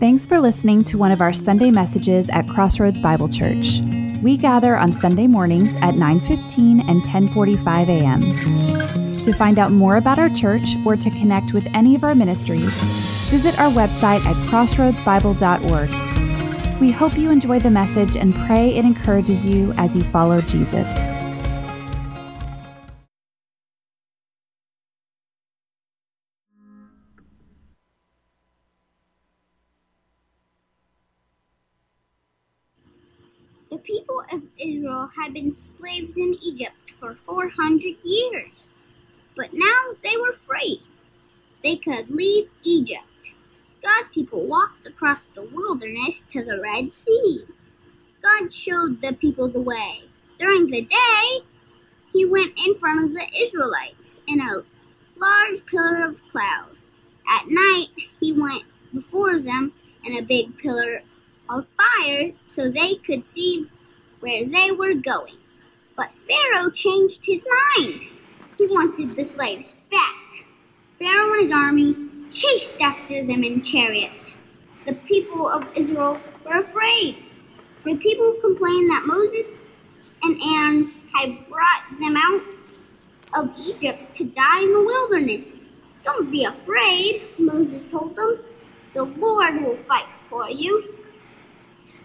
Thanks for listening to one of our Sunday messages at Crossroads Bible Church. We gather on Sunday mornings at 9:15 and 10:45 a.m. To find out more about our church or to connect with any of our ministries, visit our website at crossroadsbible.org. We hope you enjoy the message and pray it encourages you as you follow Jesus. Israel had been slaves in Egypt for 400 years, but now they were free. They could leave Egypt. God's people walked across the wilderness to the Red Sea. God showed the people the way. During the day, he went in front of the Israelites in a large pillar of cloud. At night, he went before them in a big pillar of fire so they could see where they were going. But Pharaoh changed his mind. He wanted the slaves back. Pharaoh and his army chased after them in chariots. The people of Israel were afraid. The people complained that Moses and Aaron had brought them out of Egypt to die in the wilderness. Don't be afraid, Moses told them. The Lord will fight for you.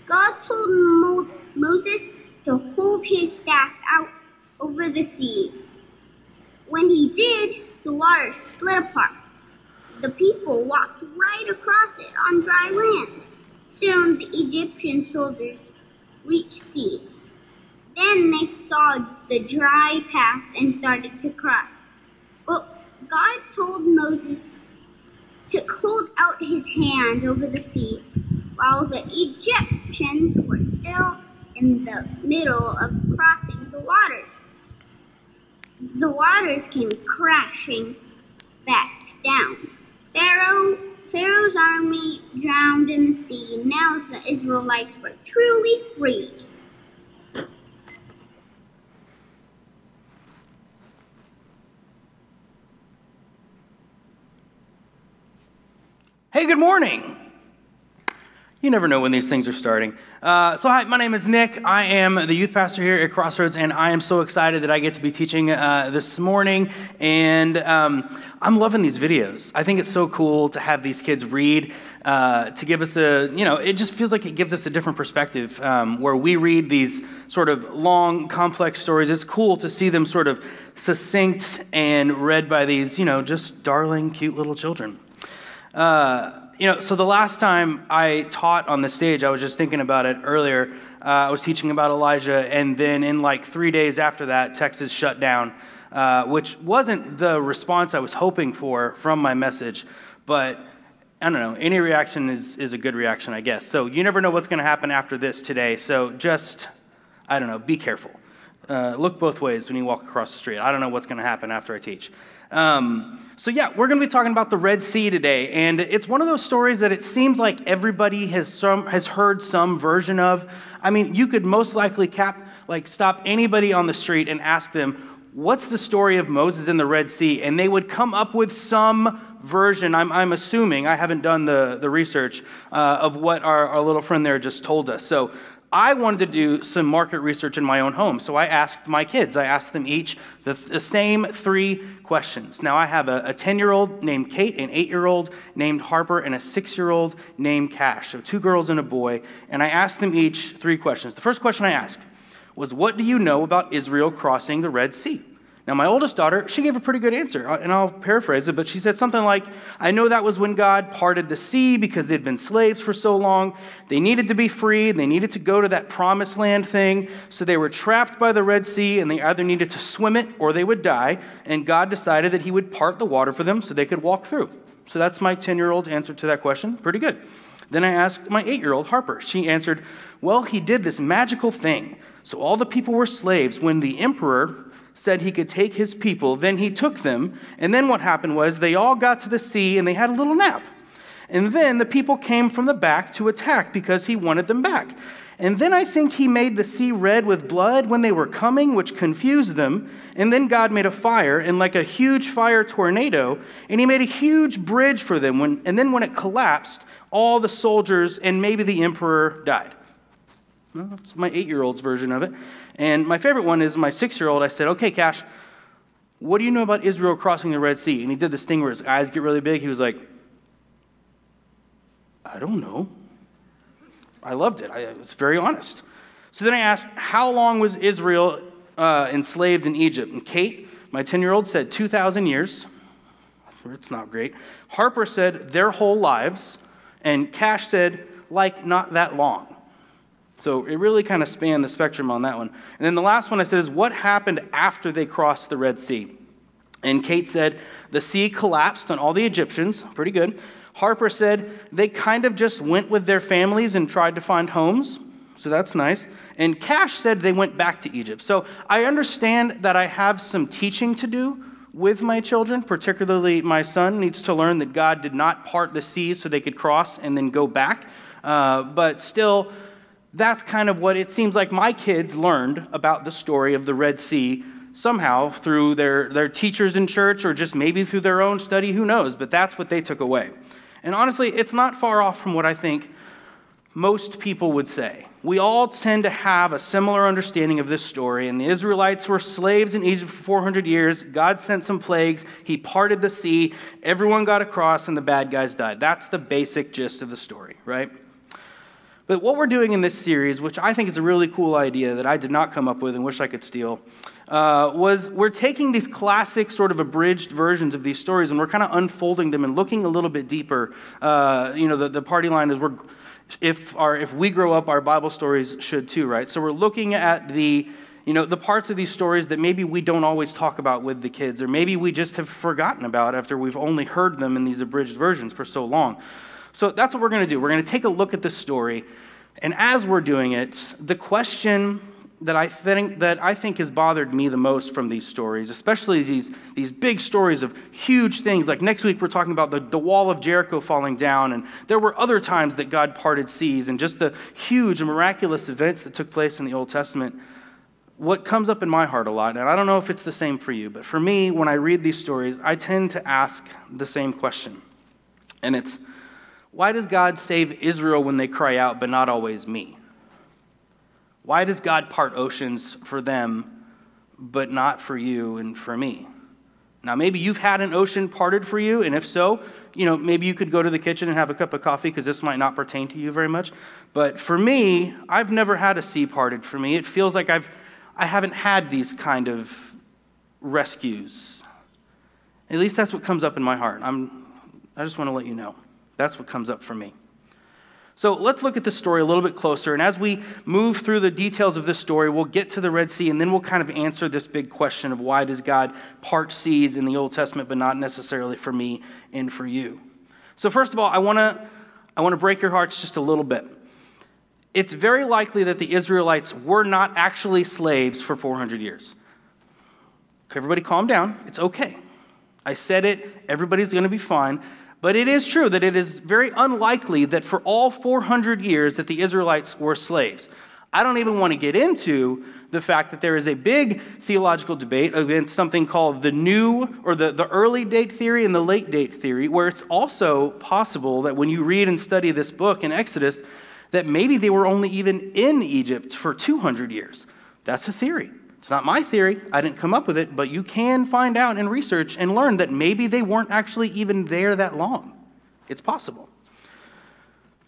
God told Mo- Moses to hold his staff out over the sea. When he did, the water split apart. The people walked right across it on dry land. Soon the Egyptian soldiers reached sea. Then they saw the dry path and started to cross. But God told Moses to hold out his hand over the sea while the Egyptians were still in the middle of crossing the waters. The waters came crashing back down. Pharaoh, Pharaoh's army drowned in the sea. Now the Israelites were truly free. Hey, good morning. You never know when these things are starting. Uh, so, hi, my name is Nick. I am the youth pastor here at Crossroads, and I am so excited that I get to be teaching uh, this morning. And um, I'm loving these videos. I think it's so cool to have these kids read, uh, to give us a, you know, it just feels like it gives us a different perspective um, where we read these sort of long, complex stories. It's cool to see them sort of succinct and read by these, you know, just darling, cute little children. Uh, you know, so the last time I taught on the stage, I was just thinking about it earlier. Uh, I was teaching about Elijah, and then in like three days after that, Texas shut down, uh, which wasn't the response I was hoping for from my message. But I don't know, any reaction is, is a good reaction, I guess. So you never know what's going to happen after this today. So just, I don't know, be careful. Uh, look both ways when you walk across the street. I don't know what's going to happen after I teach. Um, so, yeah, we're going to be talking about the Red Sea today. And it's one of those stories that it seems like everybody has, some, has heard some version of. I mean, you could most likely cap, like, stop anybody on the street and ask them, What's the story of Moses in the Red Sea? And they would come up with some version, I'm, I'm assuming, I haven't done the, the research, uh, of what our, our little friend there just told us. So I wanted to do some market research in my own home. So I asked my kids, I asked them each the, the same three questions. Now I have a 10 year old named Kate, an 8 year old named Harper, and a 6 year old named Cash. So two girls and a boy. And I asked them each three questions. The first question I asked was, What do you know about Israel crossing the Red Sea? Now, my oldest daughter, she gave a pretty good answer, uh, and I'll paraphrase it, but she said something like, I know that was when God parted the sea because they'd been slaves for so long. They needed to be free. They needed to go to that promised land thing. So they were trapped by the Red Sea, and they either needed to swim it or they would die. And God decided that He would part the water for them so they could walk through. So that's my 10 year old's answer to that question. Pretty good. Then I asked my 8 year old, Harper. She answered, Well, He did this magical thing. So all the people were slaves when the emperor said he could take his people. Then he took them. And then what happened was they all got to the sea and they had a little nap. And then the people came from the back to attack because he wanted them back. And then I think he made the sea red with blood when they were coming, which confused them. And then God made a fire, and like a huge fire tornado, and he made a huge bridge for them. When, and then when it collapsed, all the soldiers and maybe the emperor died. That's my eight year old's version of it. And my favorite one is my six year old. I said, Okay, Cash, what do you know about Israel crossing the Red Sea? And he did this thing where his eyes get really big. He was like, I don't know. I loved it. I was very honest. So then I asked, How long was Israel uh, enslaved in Egypt? And Kate, my 10 year old, said 2,000 years. It's not great. Harper said their whole lives. And Cash said, like, not that long. So it really kind of spanned the spectrum on that one. And then the last one I said is, What happened after they crossed the Red Sea? And Kate said, The sea collapsed on all the Egyptians. Pretty good. Harper said they kind of just went with their families and tried to find homes. So that's nice. And Cash said they went back to Egypt. So I understand that I have some teaching to do with my children, particularly my son needs to learn that God did not part the seas so they could cross and then go back. Uh, but still, that's kind of what it seems like my kids learned about the story of the Red Sea somehow through their, their teachers in church or just maybe through their own study, who knows? But that's what they took away. And honestly, it's not far off from what I think most people would say. We all tend to have a similar understanding of this story. And the Israelites were slaves in Egypt for 400 years. God sent some plagues. He parted the sea. Everyone got across, and the bad guys died. That's the basic gist of the story, right? But what we're doing in this series, which I think is a really cool idea that I did not come up with and wish I could steal, uh, was we're taking these classic, sort of abridged versions of these stories and we're kind of unfolding them and looking a little bit deeper. Uh, you know, the, the party line is we're, if, our, if we grow up, our Bible stories should too, right? So we're looking at the, you know, the parts of these stories that maybe we don't always talk about with the kids, or maybe we just have forgotten about after we've only heard them in these abridged versions for so long. So that's what we're going to do. We're going to take a look at this story. And as we're doing it, the question that I think that I think has bothered me the most from these stories, especially these, these big stories of huge things. Like next week, we're talking about the, the wall of Jericho falling down, and there were other times that God parted seas, and just the huge and miraculous events that took place in the Old Testament. What comes up in my heart a lot, and I don't know if it's the same for you, but for me, when I read these stories, I tend to ask the same question. And it's, why does God save Israel when they cry out, but not always me? Why does God part oceans for them, but not for you and for me? Now, maybe you've had an ocean parted for you, and if so, you know, maybe you could go to the kitchen and have a cup of coffee because this might not pertain to you very much. But for me, I've never had a sea parted for me. It feels like I've, I haven't had these kind of rescues. At least that's what comes up in my heart. I'm, I just want to let you know. That's what comes up for me. So let's look at this story a little bit closer. And as we move through the details of this story, we'll get to the Red Sea and then we'll kind of answer this big question of why does God part seas in the Old Testament, but not necessarily for me and for you. So, first of all, I want to I want to break your hearts just a little bit. It's very likely that the Israelites were not actually slaves for 400 years. Everybody calm down. It's okay. I said it. Everybody's going to be fine. But it is true that it is very unlikely that for all 400 years that the Israelites were slaves. I don't even want to get into the fact that there is a big theological debate against something called the new or the, the early date theory and the late date theory, where it's also possible that when you read and study this book in Exodus, that maybe they were only even in Egypt for 200 years. That's a theory. It's not my theory. I didn't come up with it, but you can find out and research and learn that maybe they weren't actually even there that long. It's possible.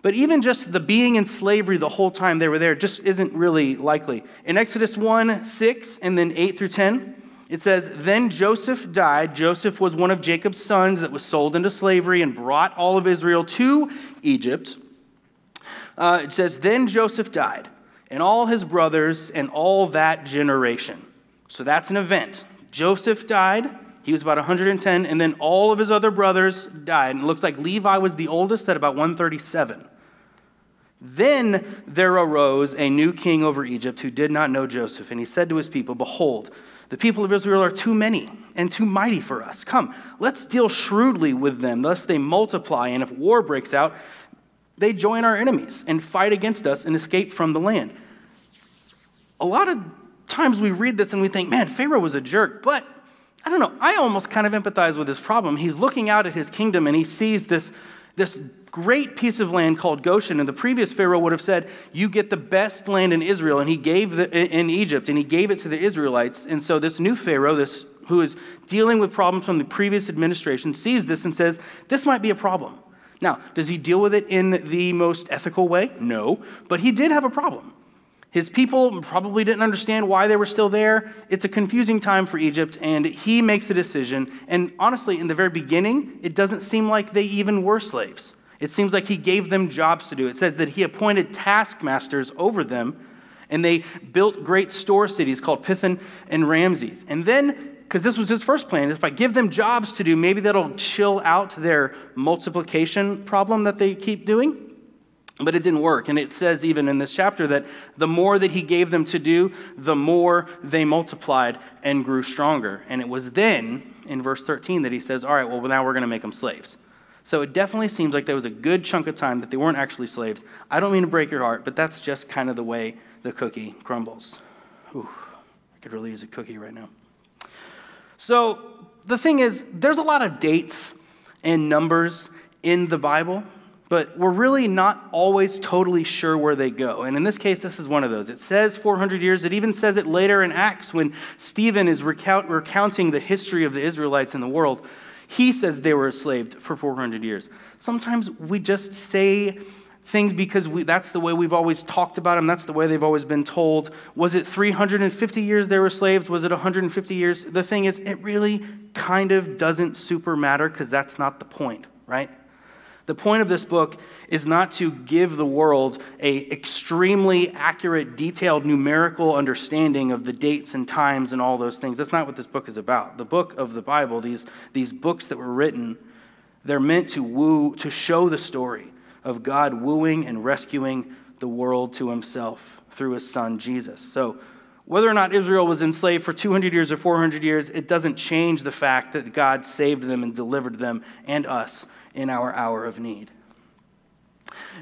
But even just the being in slavery the whole time they were there just isn't really likely. In Exodus 1 6 and then 8 through 10, it says, Then Joseph died. Joseph was one of Jacob's sons that was sold into slavery and brought all of Israel to Egypt. Uh, it says, Then Joseph died and all his brothers and all that generation. So that's an event. Joseph died. He was about 110, and then all of his other brothers died. And it looks like Levi was the oldest at about 137. Then there arose a new king over Egypt who did not know Joseph, and he said to his people, Behold, the people of Israel are too many and too mighty for us. Come, let's deal shrewdly with them, lest they multiply, and if war breaks out, They join our enemies and fight against us and escape from the land. A lot of times we read this and we think, man, Pharaoh was a jerk, but I don't know, I almost kind of empathize with his problem. He's looking out at his kingdom and he sees this, this great piece of land called Goshen. And the previous Pharaoh would have said, You get the best land in Israel. And he gave the, in Egypt, and he gave it to the Israelites. And so this new Pharaoh, this who is dealing with problems from the previous administration, sees this and says, This might be a problem. Now, does he deal with it in the most ethical way? No, but he did have a problem. His people probably didn't understand why they were still there. It's a confusing time for Egypt, and he makes a decision. And honestly, in the very beginning, it doesn't seem like they even were slaves. It seems like he gave them jobs to do. It says that he appointed taskmasters over them, and they built great store cities called Pithom and Ramses. And then, because this was his first plan, if I give them jobs to do, maybe that'll chill out their multiplication problem that they keep doing. But it didn't work. And it says even in this chapter that the more that he gave them to do, the more they multiplied and grew stronger. And it was then, in verse 13, that he says, All right, well, now we're going to make them slaves. So it definitely seems like there was a good chunk of time that they weren't actually slaves. I don't mean to break your heart, but that's just kind of the way the cookie crumbles. Ooh, I could really use a cookie right now. So the thing is, there's a lot of dates and numbers in the Bible, but we're really not always totally sure where they go. And in this case, this is one of those. It says 400 years. It even says it later in Acts when Stephen is recount, recounting the history of the Israelites in the world. He says they were enslaved for 400 years. Sometimes we just say things because we, that's the way we've always talked about them. That's the way they've always been told. Was it 350 years they were slaves? Was it 150 years? The thing is, it really kind of doesn't super matter because that's not the point, right? The point of this book is not to give the world a extremely accurate, detailed numerical understanding of the dates and times and all those things. That's not what this book is about. The book of the Bible, these, these books that were written, they're meant to woo, to show the story of God wooing and rescuing the world to himself through his son Jesus. So whether or not Israel was enslaved for 200 years or 400 years, it doesn't change the fact that God saved them and delivered them and us in our hour of need.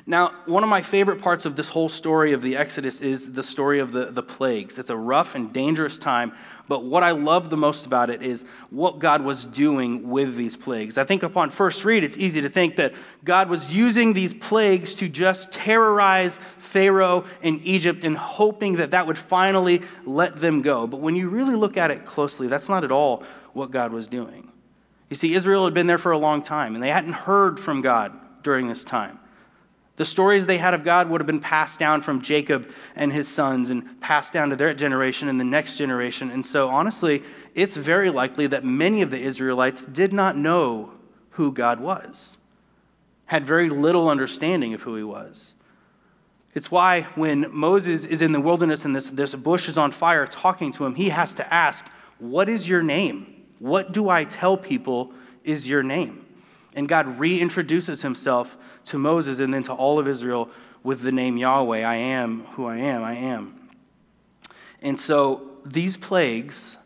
Now, one of my favorite parts of this whole story of the Exodus is the story of the, the plagues. It's a rough and dangerous time, but what I love the most about it is what God was doing with these plagues. I think upon first read, it's easy to think that God was using these plagues to just terrorize Pharaoh and Egypt and hoping that that would finally let them go. But when you really look at it closely, that's not at all what God was doing. You see, Israel had been there for a long time, and they hadn't heard from God during this time. The stories they had of God would have been passed down from Jacob and his sons and passed down to their generation and the next generation. And so, honestly, it's very likely that many of the Israelites did not know who God was, had very little understanding of who he was. It's why when Moses is in the wilderness and this, this bush is on fire talking to him, he has to ask, What is your name? What do I tell people is your name? And God reintroduces himself to Moses and then to all of Israel with the name Yahweh I am who I am, I am. And so these plagues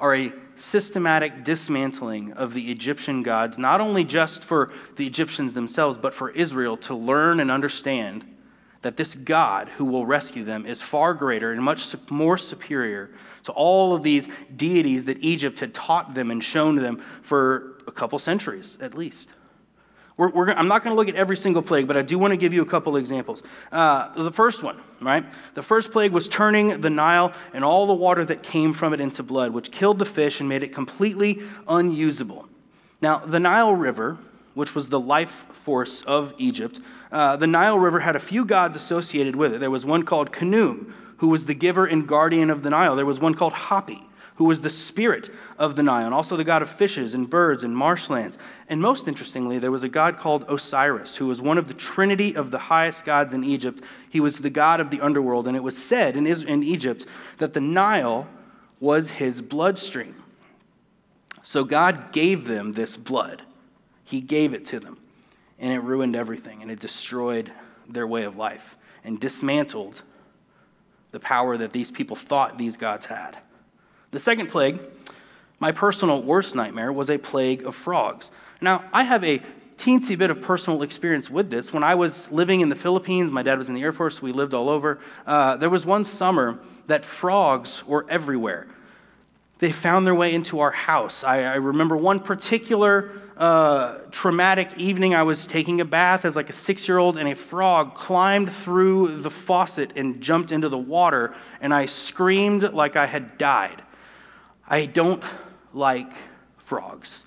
are a systematic dismantling of the Egyptian gods, not only just for the Egyptians themselves, but for Israel to learn and understand that this God who will rescue them is far greater and much more superior to all of these deities that Egypt had taught them and shown them for a couple centuries at least. We're, we're, I'm not going to look at every single plague, but I do want to give you a couple examples. Uh, the first one, right? The first plague was turning the Nile and all the water that came from it into blood, which killed the fish and made it completely unusable. Now, the Nile River, which was the life force of Egypt, uh, the Nile River had a few gods associated with it. There was one called Khnum, who was the giver and guardian of the Nile. There was one called Hapi, who was the spirit of the Nile, and also the god of fishes and birds and marshlands. And most interestingly, there was a god called Osiris, who was one of the trinity of the highest gods in Egypt. He was the god of the underworld, and it was said in, Israel, in Egypt that the Nile was his bloodstream. So God gave them this blood, He gave it to them, and it ruined everything, and it destroyed their way of life and dismantled the power that these people thought these gods had. The second plague, my personal worst nightmare, was a plague of frogs. Now, I have a teensy bit of personal experience with this. When I was living in the Philippines, my dad was in the Air Force, we lived all over. Uh, there was one summer that frogs were everywhere. They found their way into our house. I, I remember one particular uh, traumatic evening. I was taking a bath as like a six year old, and a frog climbed through the faucet and jumped into the water, and I screamed like I had died. I don't like frogs.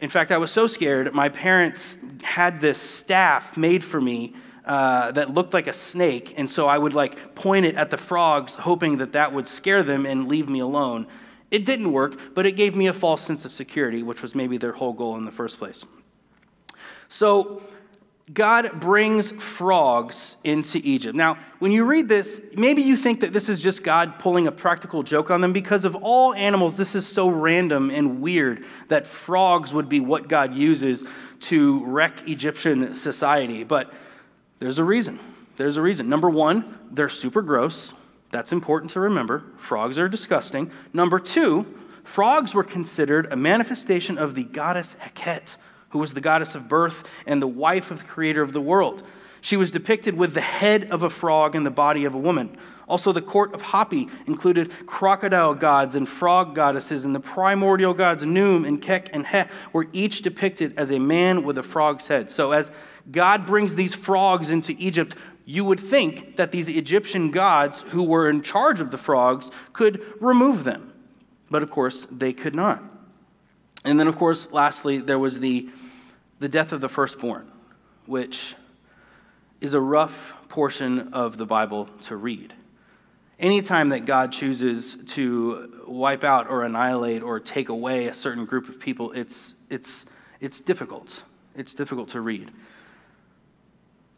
In fact, I was so scared, my parents had this staff made for me uh, that looked like a snake, and so I would like point it at the frogs, hoping that that would scare them and leave me alone. It didn't work, but it gave me a false sense of security, which was maybe their whole goal in the first place. So, God brings frogs into Egypt. Now, when you read this, maybe you think that this is just God pulling a practical joke on them because of all animals, this is so random and weird that frogs would be what God uses to wreck Egyptian society. But there's a reason. There's a reason. Number one, they're super gross. That's important to remember. Frogs are disgusting. Number two, frogs were considered a manifestation of the goddess Heket who was the goddess of birth and the wife of the creator of the world. She was depicted with the head of a frog and the body of a woman. Also, the court of Hapi included crocodile gods and frog goddesses, and the primordial gods Nun and Kek and Heh were each depicted as a man with a frog's head. So, as God brings these frogs into Egypt, you would think that these Egyptian gods who were in charge of the frogs could remove them. But of course, they could not. And then, of course, lastly, there was the, the death of the firstborn, which is a rough portion of the Bible to read. Anytime that God chooses to wipe out or annihilate or take away a certain group of people, it's, it's, it's difficult. It's difficult to read.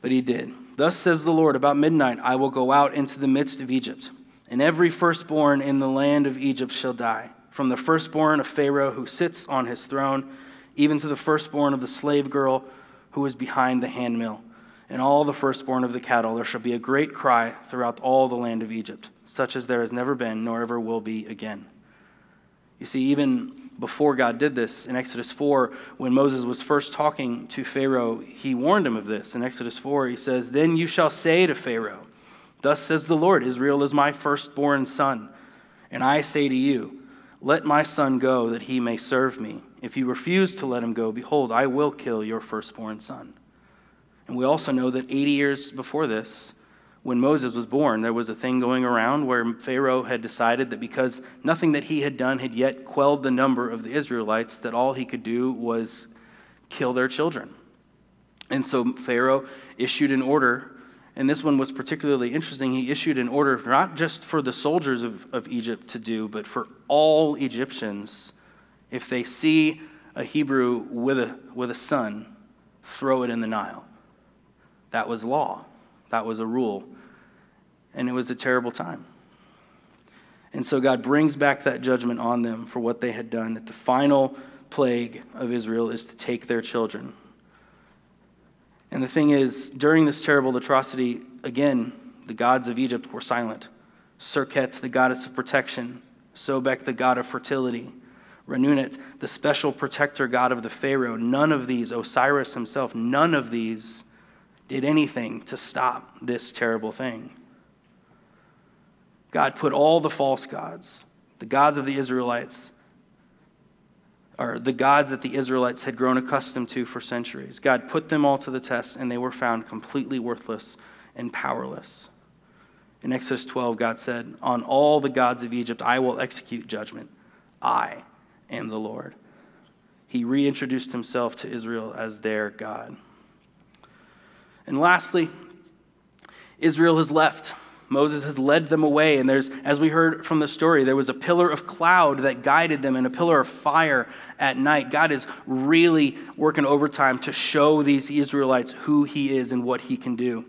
But he did. Thus says the Lord, about midnight I will go out into the midst of Egypt, and every firstborn in the land of Egypt shall die from the firstborn of Pharaoh who sits on his throne, even to the firstborn of the slave girl who is behind the handmill, and all the firstborn of the cattle. There shall be a great cry throughout all the land of Egypt, such as there has never been, nor ever will be again. You see, even before God did this, in Exodus 4, when Moses was first talking to Pharaoh, he warned him of this. In Exodus 4, he says, Then you shall say to Pharaoh, Thus says the Lord, Israel is my firstborn son. And I say to you, let my son go that he may serve me. If you refuse to let him go, behold, I will kill your firstborn son. And we also know that 80 years before this, when Moses was born, there was a thing going around where Pharaoh had decided that because nothing that he had done had yet quelled the number of the Israelites, that all he could do was kill their children. And so Pharaoh issued an order and this one was particularly interesting. He issued an order not just for the soldiers of, of Egypt to do, but for all Egyptians. If they see a Hebrew with a, with a son, throw it in the Nile. That was law, that was a rule. And it was a terrible time. And so God brings back that judgment on them for what they had done. That the final plague of Israel is to take their children and the thing is, during this terrible atrocity, again, the gods of Egypt were silent. Serket, the goddess of protection, Sobek, the god of fertility, Renunet, the special protector god of the Pharaoh, none of these, Osiris himself, none of these did anything to stop this terrible thing. God put all the false gods, the gods of the Israelites, or the gods that the Israelites had grown accustomed to for centuries. God put them all to the test, and they were found completely worthless and powerless. In Exodus 12, God said, On all the gods of Egypt I will execute judgment. I am the Lord. He reintroduced himself to Israel as their God. And lastly, Israel has left. Moses has led them away. And there's, as we heard from the story, there was a pillar of cloud that guided them and a pillar of fire at night. God is really working overtime to show these Israelites who he is and what he can do.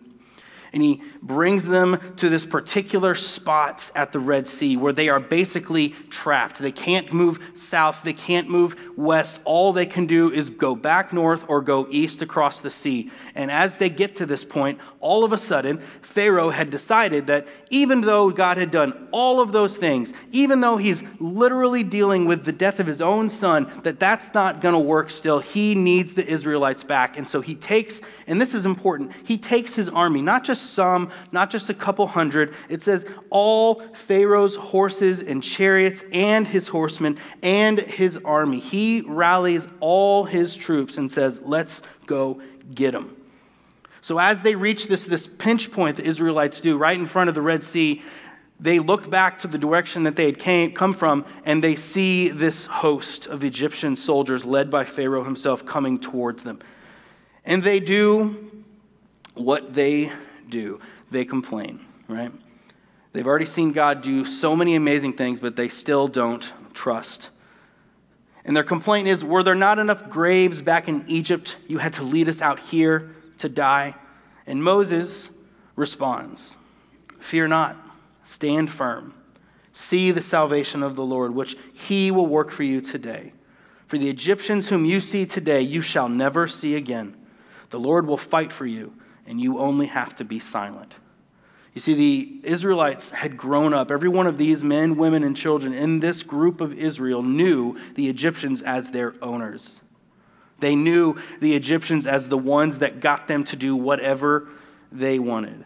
And he brings them to this particular spot at the Red Sea where they are basically trapped. They can't move south, they can't move west. All they can do is go back north or go east across the sea. And as they get to this point, all of a sudden, Pharaoh had decided that even though God had done all of those things, even though he's literally dealing with the death of his own son, that that's not going to work still. He needs the Israelites back. And so he takes, and this is important, he takes his army, not just just some, not just a couple hundred. It says all Pharaoh's horses and chariots and his horsemen and his army. He rallies all his troops and says, Let's go get them. So as they reach this, this pinch point, the Israelites do, right in front of the Red Sea, they look back to the direction that they had came, come from and they see this host of Egyptian soldiers led by Pharaoh himself coming towards them. And they do what they do. They complain, right? They've already seen God do so many amazing things, but they still don't trust. And their complaint is Were there not enough graves back in Egypt? You had to lead us out here to die. And Moses responds Fear not, stand firm. See the salvation of the Lord, which he will work for you today. For the Egyptians whom you see today, you shall never see again. The Lord will fight for you and you only have to be silent. You see, the Israelites had grown up. Every one of these men, women, and children in this group of Israel knew the Egyptians as their owners. They knew the Egyptians as the ones that got them to do whatever they wanted.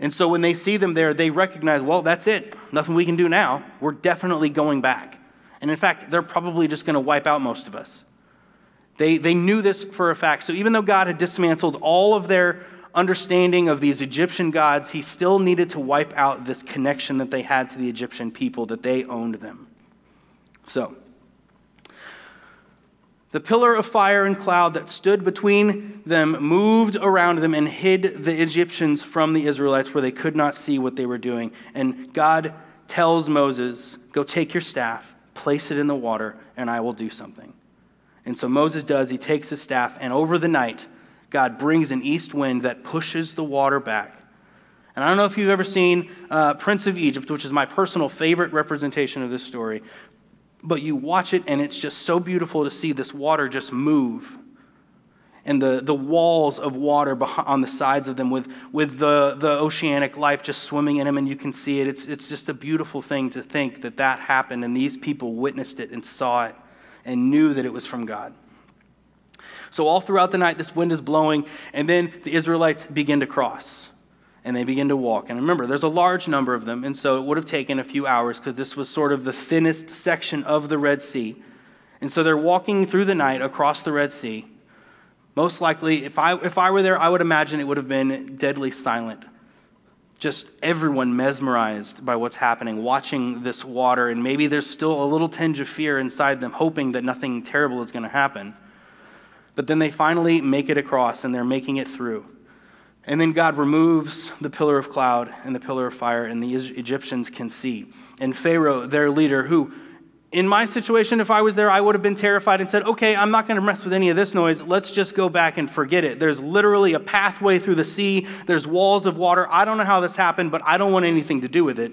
And so when they see them there, they recognize, well, that's it. Nothing we can do now. We're definitely going back. And in fact, they're probably just going to wipe out most of us. They, they knew this for a fact. So even though God had dismantled all of their understanding of these Egyptian gods, he still needed to wipe out this connection that they had to the Egyptian people, that they owned them. So, the pillar of fire and cloud that stood between them moved around them and hid the Egyptians from the Israelites where they could not see what they were doing. And God tells Moses, Go take your staff, place it in the water, and I will do something. And so Moses does, he takes his staff, and over the night, God brings an east wind that pushes the water back. And I don't know if you've ever seen uh, Prince of Egypt, which is my personal favorite representation of this story, but you watch it, and it's just so beautiful to see this water just move. And the, the walls of water on the sides of them with, with the, the oceanic life just swimming in them, and you can see it. It's, it's just a beautiful thing to think that that happened, and these people witnessed it and saw it and knew that it was from God. So, all throughout the night, this wind is blowing, and then the Israelites begin to cross and they begin to walk. And remember, there's a large number of them, and so it would have taken a few hours because this was sort of the thinnest section of the Red Sea. And so they're walking through the night across the Red Sea. Most likely, if I, if I were there, I would imagine it would have been deadly silent just everyone mesmerized by what's happening, watching this water, and maybe there's still a little tinge of fear inside them, hoping that nothing terrible is going to happen. But then they finally make it across and they're making it through. And then God removes the pillar of cloud and the pillar of fire, and the Egyptians can see. And Pharaoh, their leader, who in my situation, if I was there, I would have been terrified and said, okay, I'm not going to mess with any of this noise. Let's just go back and forget it. There's literally a pathway through the sea, there's walls of water. I don't know how this happened, but I don't want anything to do with it.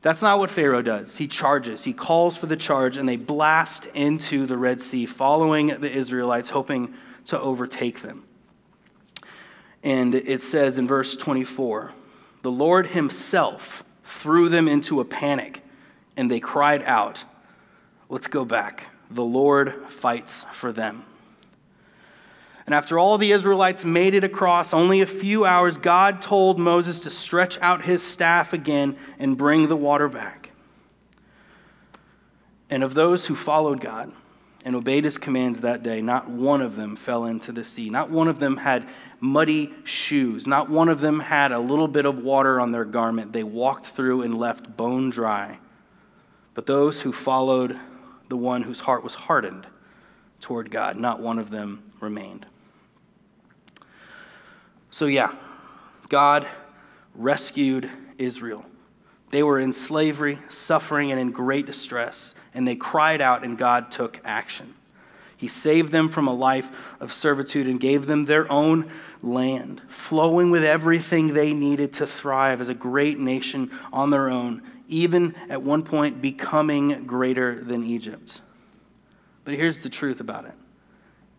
That's not what Pharaoh does. He charges, he calls for the charge, and they blast into the Red Sea, following the Israelites, hoping to overtake them. And it says in verse 24 the Lord himself threw them into a panic, and they cried out Let's go back. The Lord fights for them. And after all the Israelites made it across, only a few hours, God told Moses to stretch out his staff again and bring the water back. And of those who followed God and obeyed his commands that day, not one of them fell into the sea. Not one of them had muddy shoes. Not one of them had a little bit of water on their garment. They walked through and left bone dry. But those who followed the one whose heart was hardened toward God. Not one of them remained. So, yeah, God rescued Israel. They were in slavery, suffering, and in great distress, and they cried out, and God took action. He saved them from a life of servitude and gave them their own land, flowing with everything they needed to thrive as a great nation on their own, even at one point becoming greater than Egypt. But here's the truth about it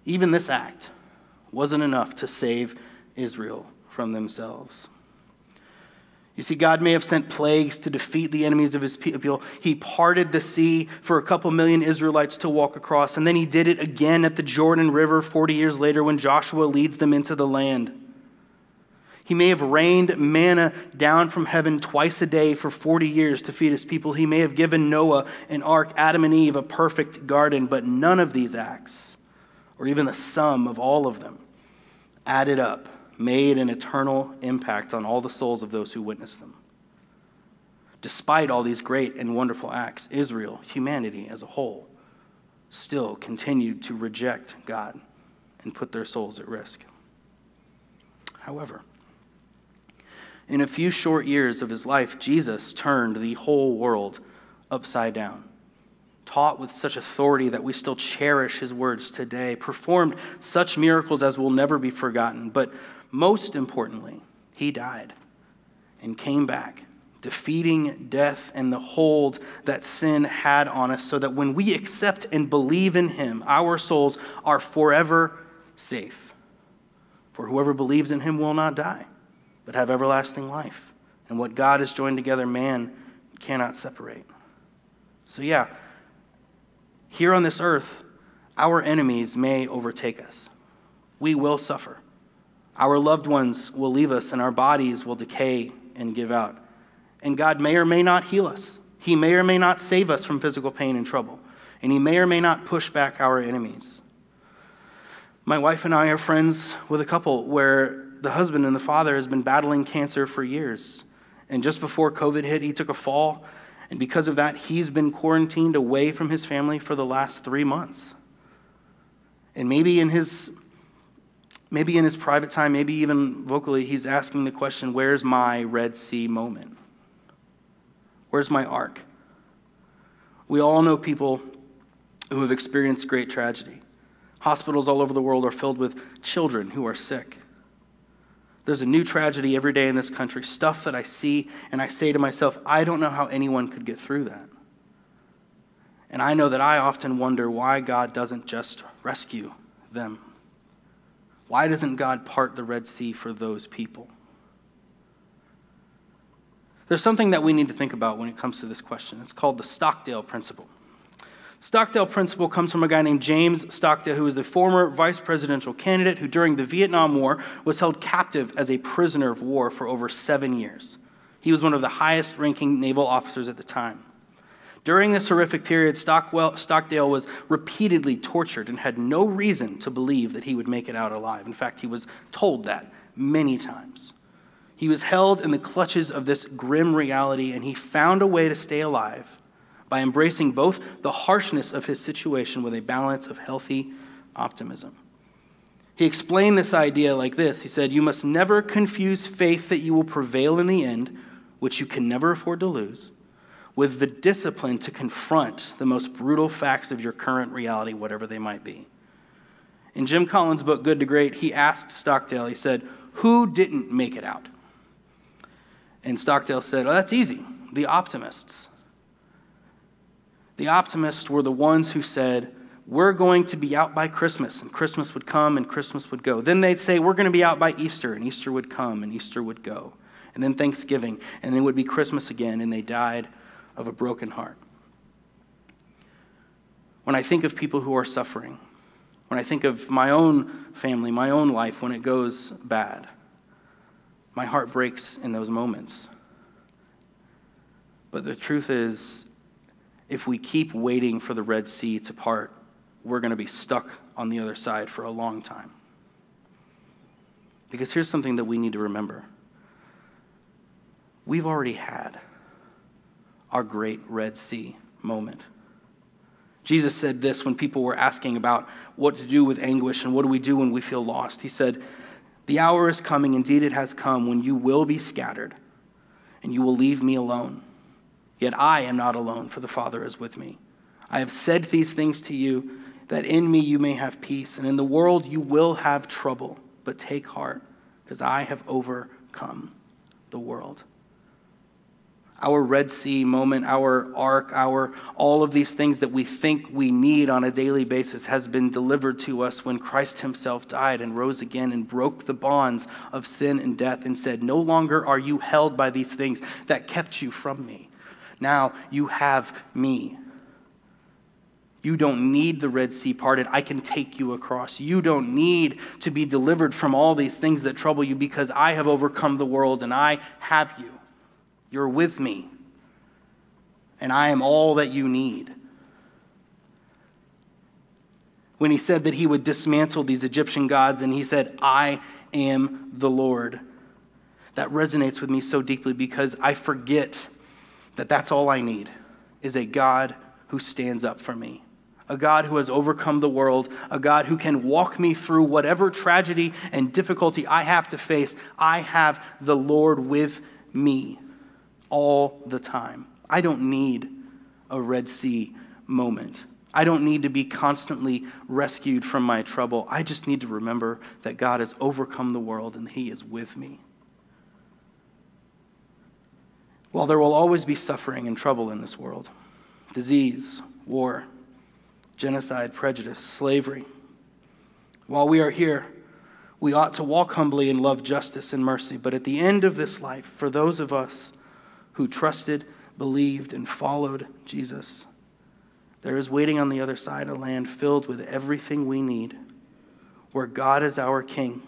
even this act wasn't enough to save Israel from themselves. You see, God may have sent plagues to defeat the enemies of his people. He parted the sea for a couple million Israelites to walk across, and then he did it again at the Jordan River 40 years later when Joshua leads them into the land. He may have rained manna down from heaven twice a day for 40 years to feed his people. He may have given Noah an ark, Adam and Eve a perfect garden, but none of these acts, or even the sum of all of them, added up made an eternal impact on all the souls of those who witnessed them. Despite all these great and wonderful acts, Israel, humanity as a whole, still continued to reject God and put their souls at risk. However, in a few short years of his life, Jesus turned the whole world upside down taught with such authority that we still cherish his words today, performed such miracles as will never be forgotten. But most importantly, he died and came back, defeating death and the hold that sin had on us, so that when we accept and believe in him, our souls are forever safe. For whoever believes in him will not die, but have everlasting life. And what God has joined together, man cannot separate. So, yeah, here on this earth, our enemies may overtake us. We will suffer. Our loved ones will leave us, and our bodies will decay and give out. And God may or may not heal us. He may or may not save us from physical pain and trouble. And He may or may not push back our enemies. My wife and I are friends with a couple where the husband and the father has been battling cancer for years. And just before COVID hit, he took a fall. And because of that, he's been quarantined away from his family for the last three months. And maybe in his maybe in his private time, maybe even vocally, he's asking the question where's my Red Sea moment? Where's my ark? We all know people who have experienced great tragedy. Hospitals all over the world are filled with children who are sick. There's a new tragedy every day in this country, stuff that I see, and I say to myself, I don't know how anyone could get through that. And I know that I often wonder why God doesn't just rescue them. Why doesn't God part the Red Sea for those people? There's something that we need to think about when it comes to this question. It's called the Stockdale Principle. Stockdale Principle comes from a guy named James Stockdale, who was the former vice presidential candidate who, during the Vietnam War, was held captive as a prisoner of war for over seven years. He was one of the highest ranking naval officers at the time. During this horrific period, Stockwell, Stockdale was repeatedly tortured and had no reason to believe that he would make it out alive. In fact, he was told that many times. He was held in the clutches of this grim reality, and he found a way to stay alive by embracing both the harshness of his situation with a balance of healthy optimism. He explained this idea like this He said, You must never confuse faith that you will prevail in the end, which you can never afford to lose with the discipline to confront the most brutal facts of your current reality, whatever they might be. In Jim Collins' book, Good to Great, he asked Stockdale, he said, Who didn't make it out? And Stockdale said, Oh, that's easy. The optimists. The optimists were the ones who said, We're going to be out by Christmas, and Christmas would come and Christmas would go. Then they'd say, We're going to be out by Easter, and Easter would come and Easter would go. And then Thanksgiving, and then it would be Christmas again, and they died of a broken heart. When I think of people who are suffering, when I think of my own family, my own life, when it goes bad, my heart breaks in those moments. But the truth is, if we keep waiting for the Red Sea to part, we're going to be stuck on the other side for a long time. Because here's something that we need to remember we've already had our great Red Sea moment. Jesus said this when people were asking about what to do with anguish and what do we do when we feel lost. He said, The hour is coming, indeed it has come, when you will be scattered and you will leave me alone. Yet I am not alone, for the Father is with me. I have said these things to you that in me you may have peace, and in the world you will have trouble, but take heart, because I have overcome the world our Red Sea moment, our ark, our all of these things that we think we need on a daily basis has been delivered to us when Christ himself died and rose again and broke the bonds of sin and death and said, "No longer are you held by these things that kept you from me. Now you have me." You don't need the Red Sea parted. I can take you across. You don't need to be delivered from all these things that trouble you because I have overcome the world and I have you. You're with me, and I am all that you need. When he said that he would dismantle these Egyptian gods, and he said, I am the Lord, that resonates with me so deeply because I forget that that's all I need is a God who stands up for me a God who has overcome the world, a God who can walk me through whatever tragedy and difficulty I have to face. I have the Lord with me all the time. I don't need a Red Sea moment. I don't need to be constantly rescued from my trouble. I just need to remember that God has overcome the world and He is with me. While there will always be suffering and trouble in this world disease, war, genocide, prejudice, slavery while we are here, we ought to walk humbly and love justice and mercy. But at the end of this life, for those of us who trusted, believed, and followed Jesus. There is waiting on the other side a land filled with everything we need, where God is our King,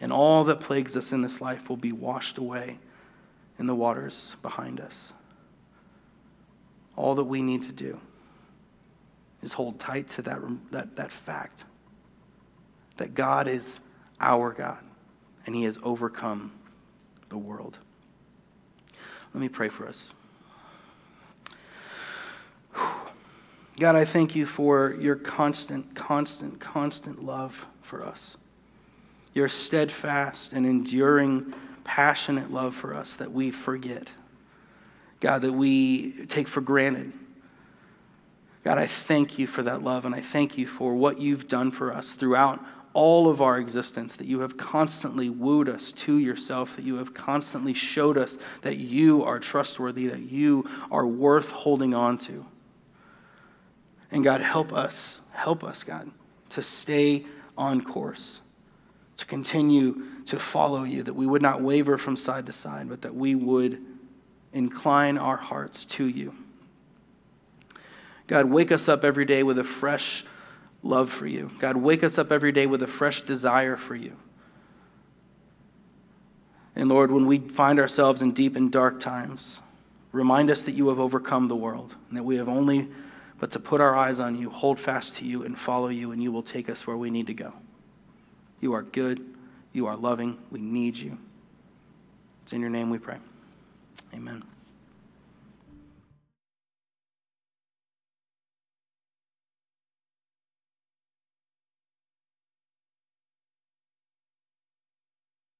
and all that plagues us in this life will be washed away in the waters behind us. All that we need to do is hold tight to that, that, that fact that God is our God, and He has overcome the world. Let me pray for us. God, I thank you for your constant, constant, constant love for us. Your steadfast and enduring, passionate love for us that we forget. God, that we take for granted. God, I thank you for that love, and I thank you for what you've done for us throughout all of our existence, that you have constantly wooed us to yourself, that you have constantly showed us that you are trustworthy, that you are worth holding on to. And God, help us, help us, God, to stay on course, to continue to follow you, that we would not waver from side to side, but that we would incline our hearts to you. God, wake us up every day with a fresh love for you. God, wake us up every day with a fresh desire for you. And Lord, when we find ourselves in deep and dark times, remind us that you have overcome the world and that we have only but to put our eyes on you, hold fast to you, and follow you, and you will take us where we need to go. You are good. You are loving. We need you. It's in your name we pray. Amen.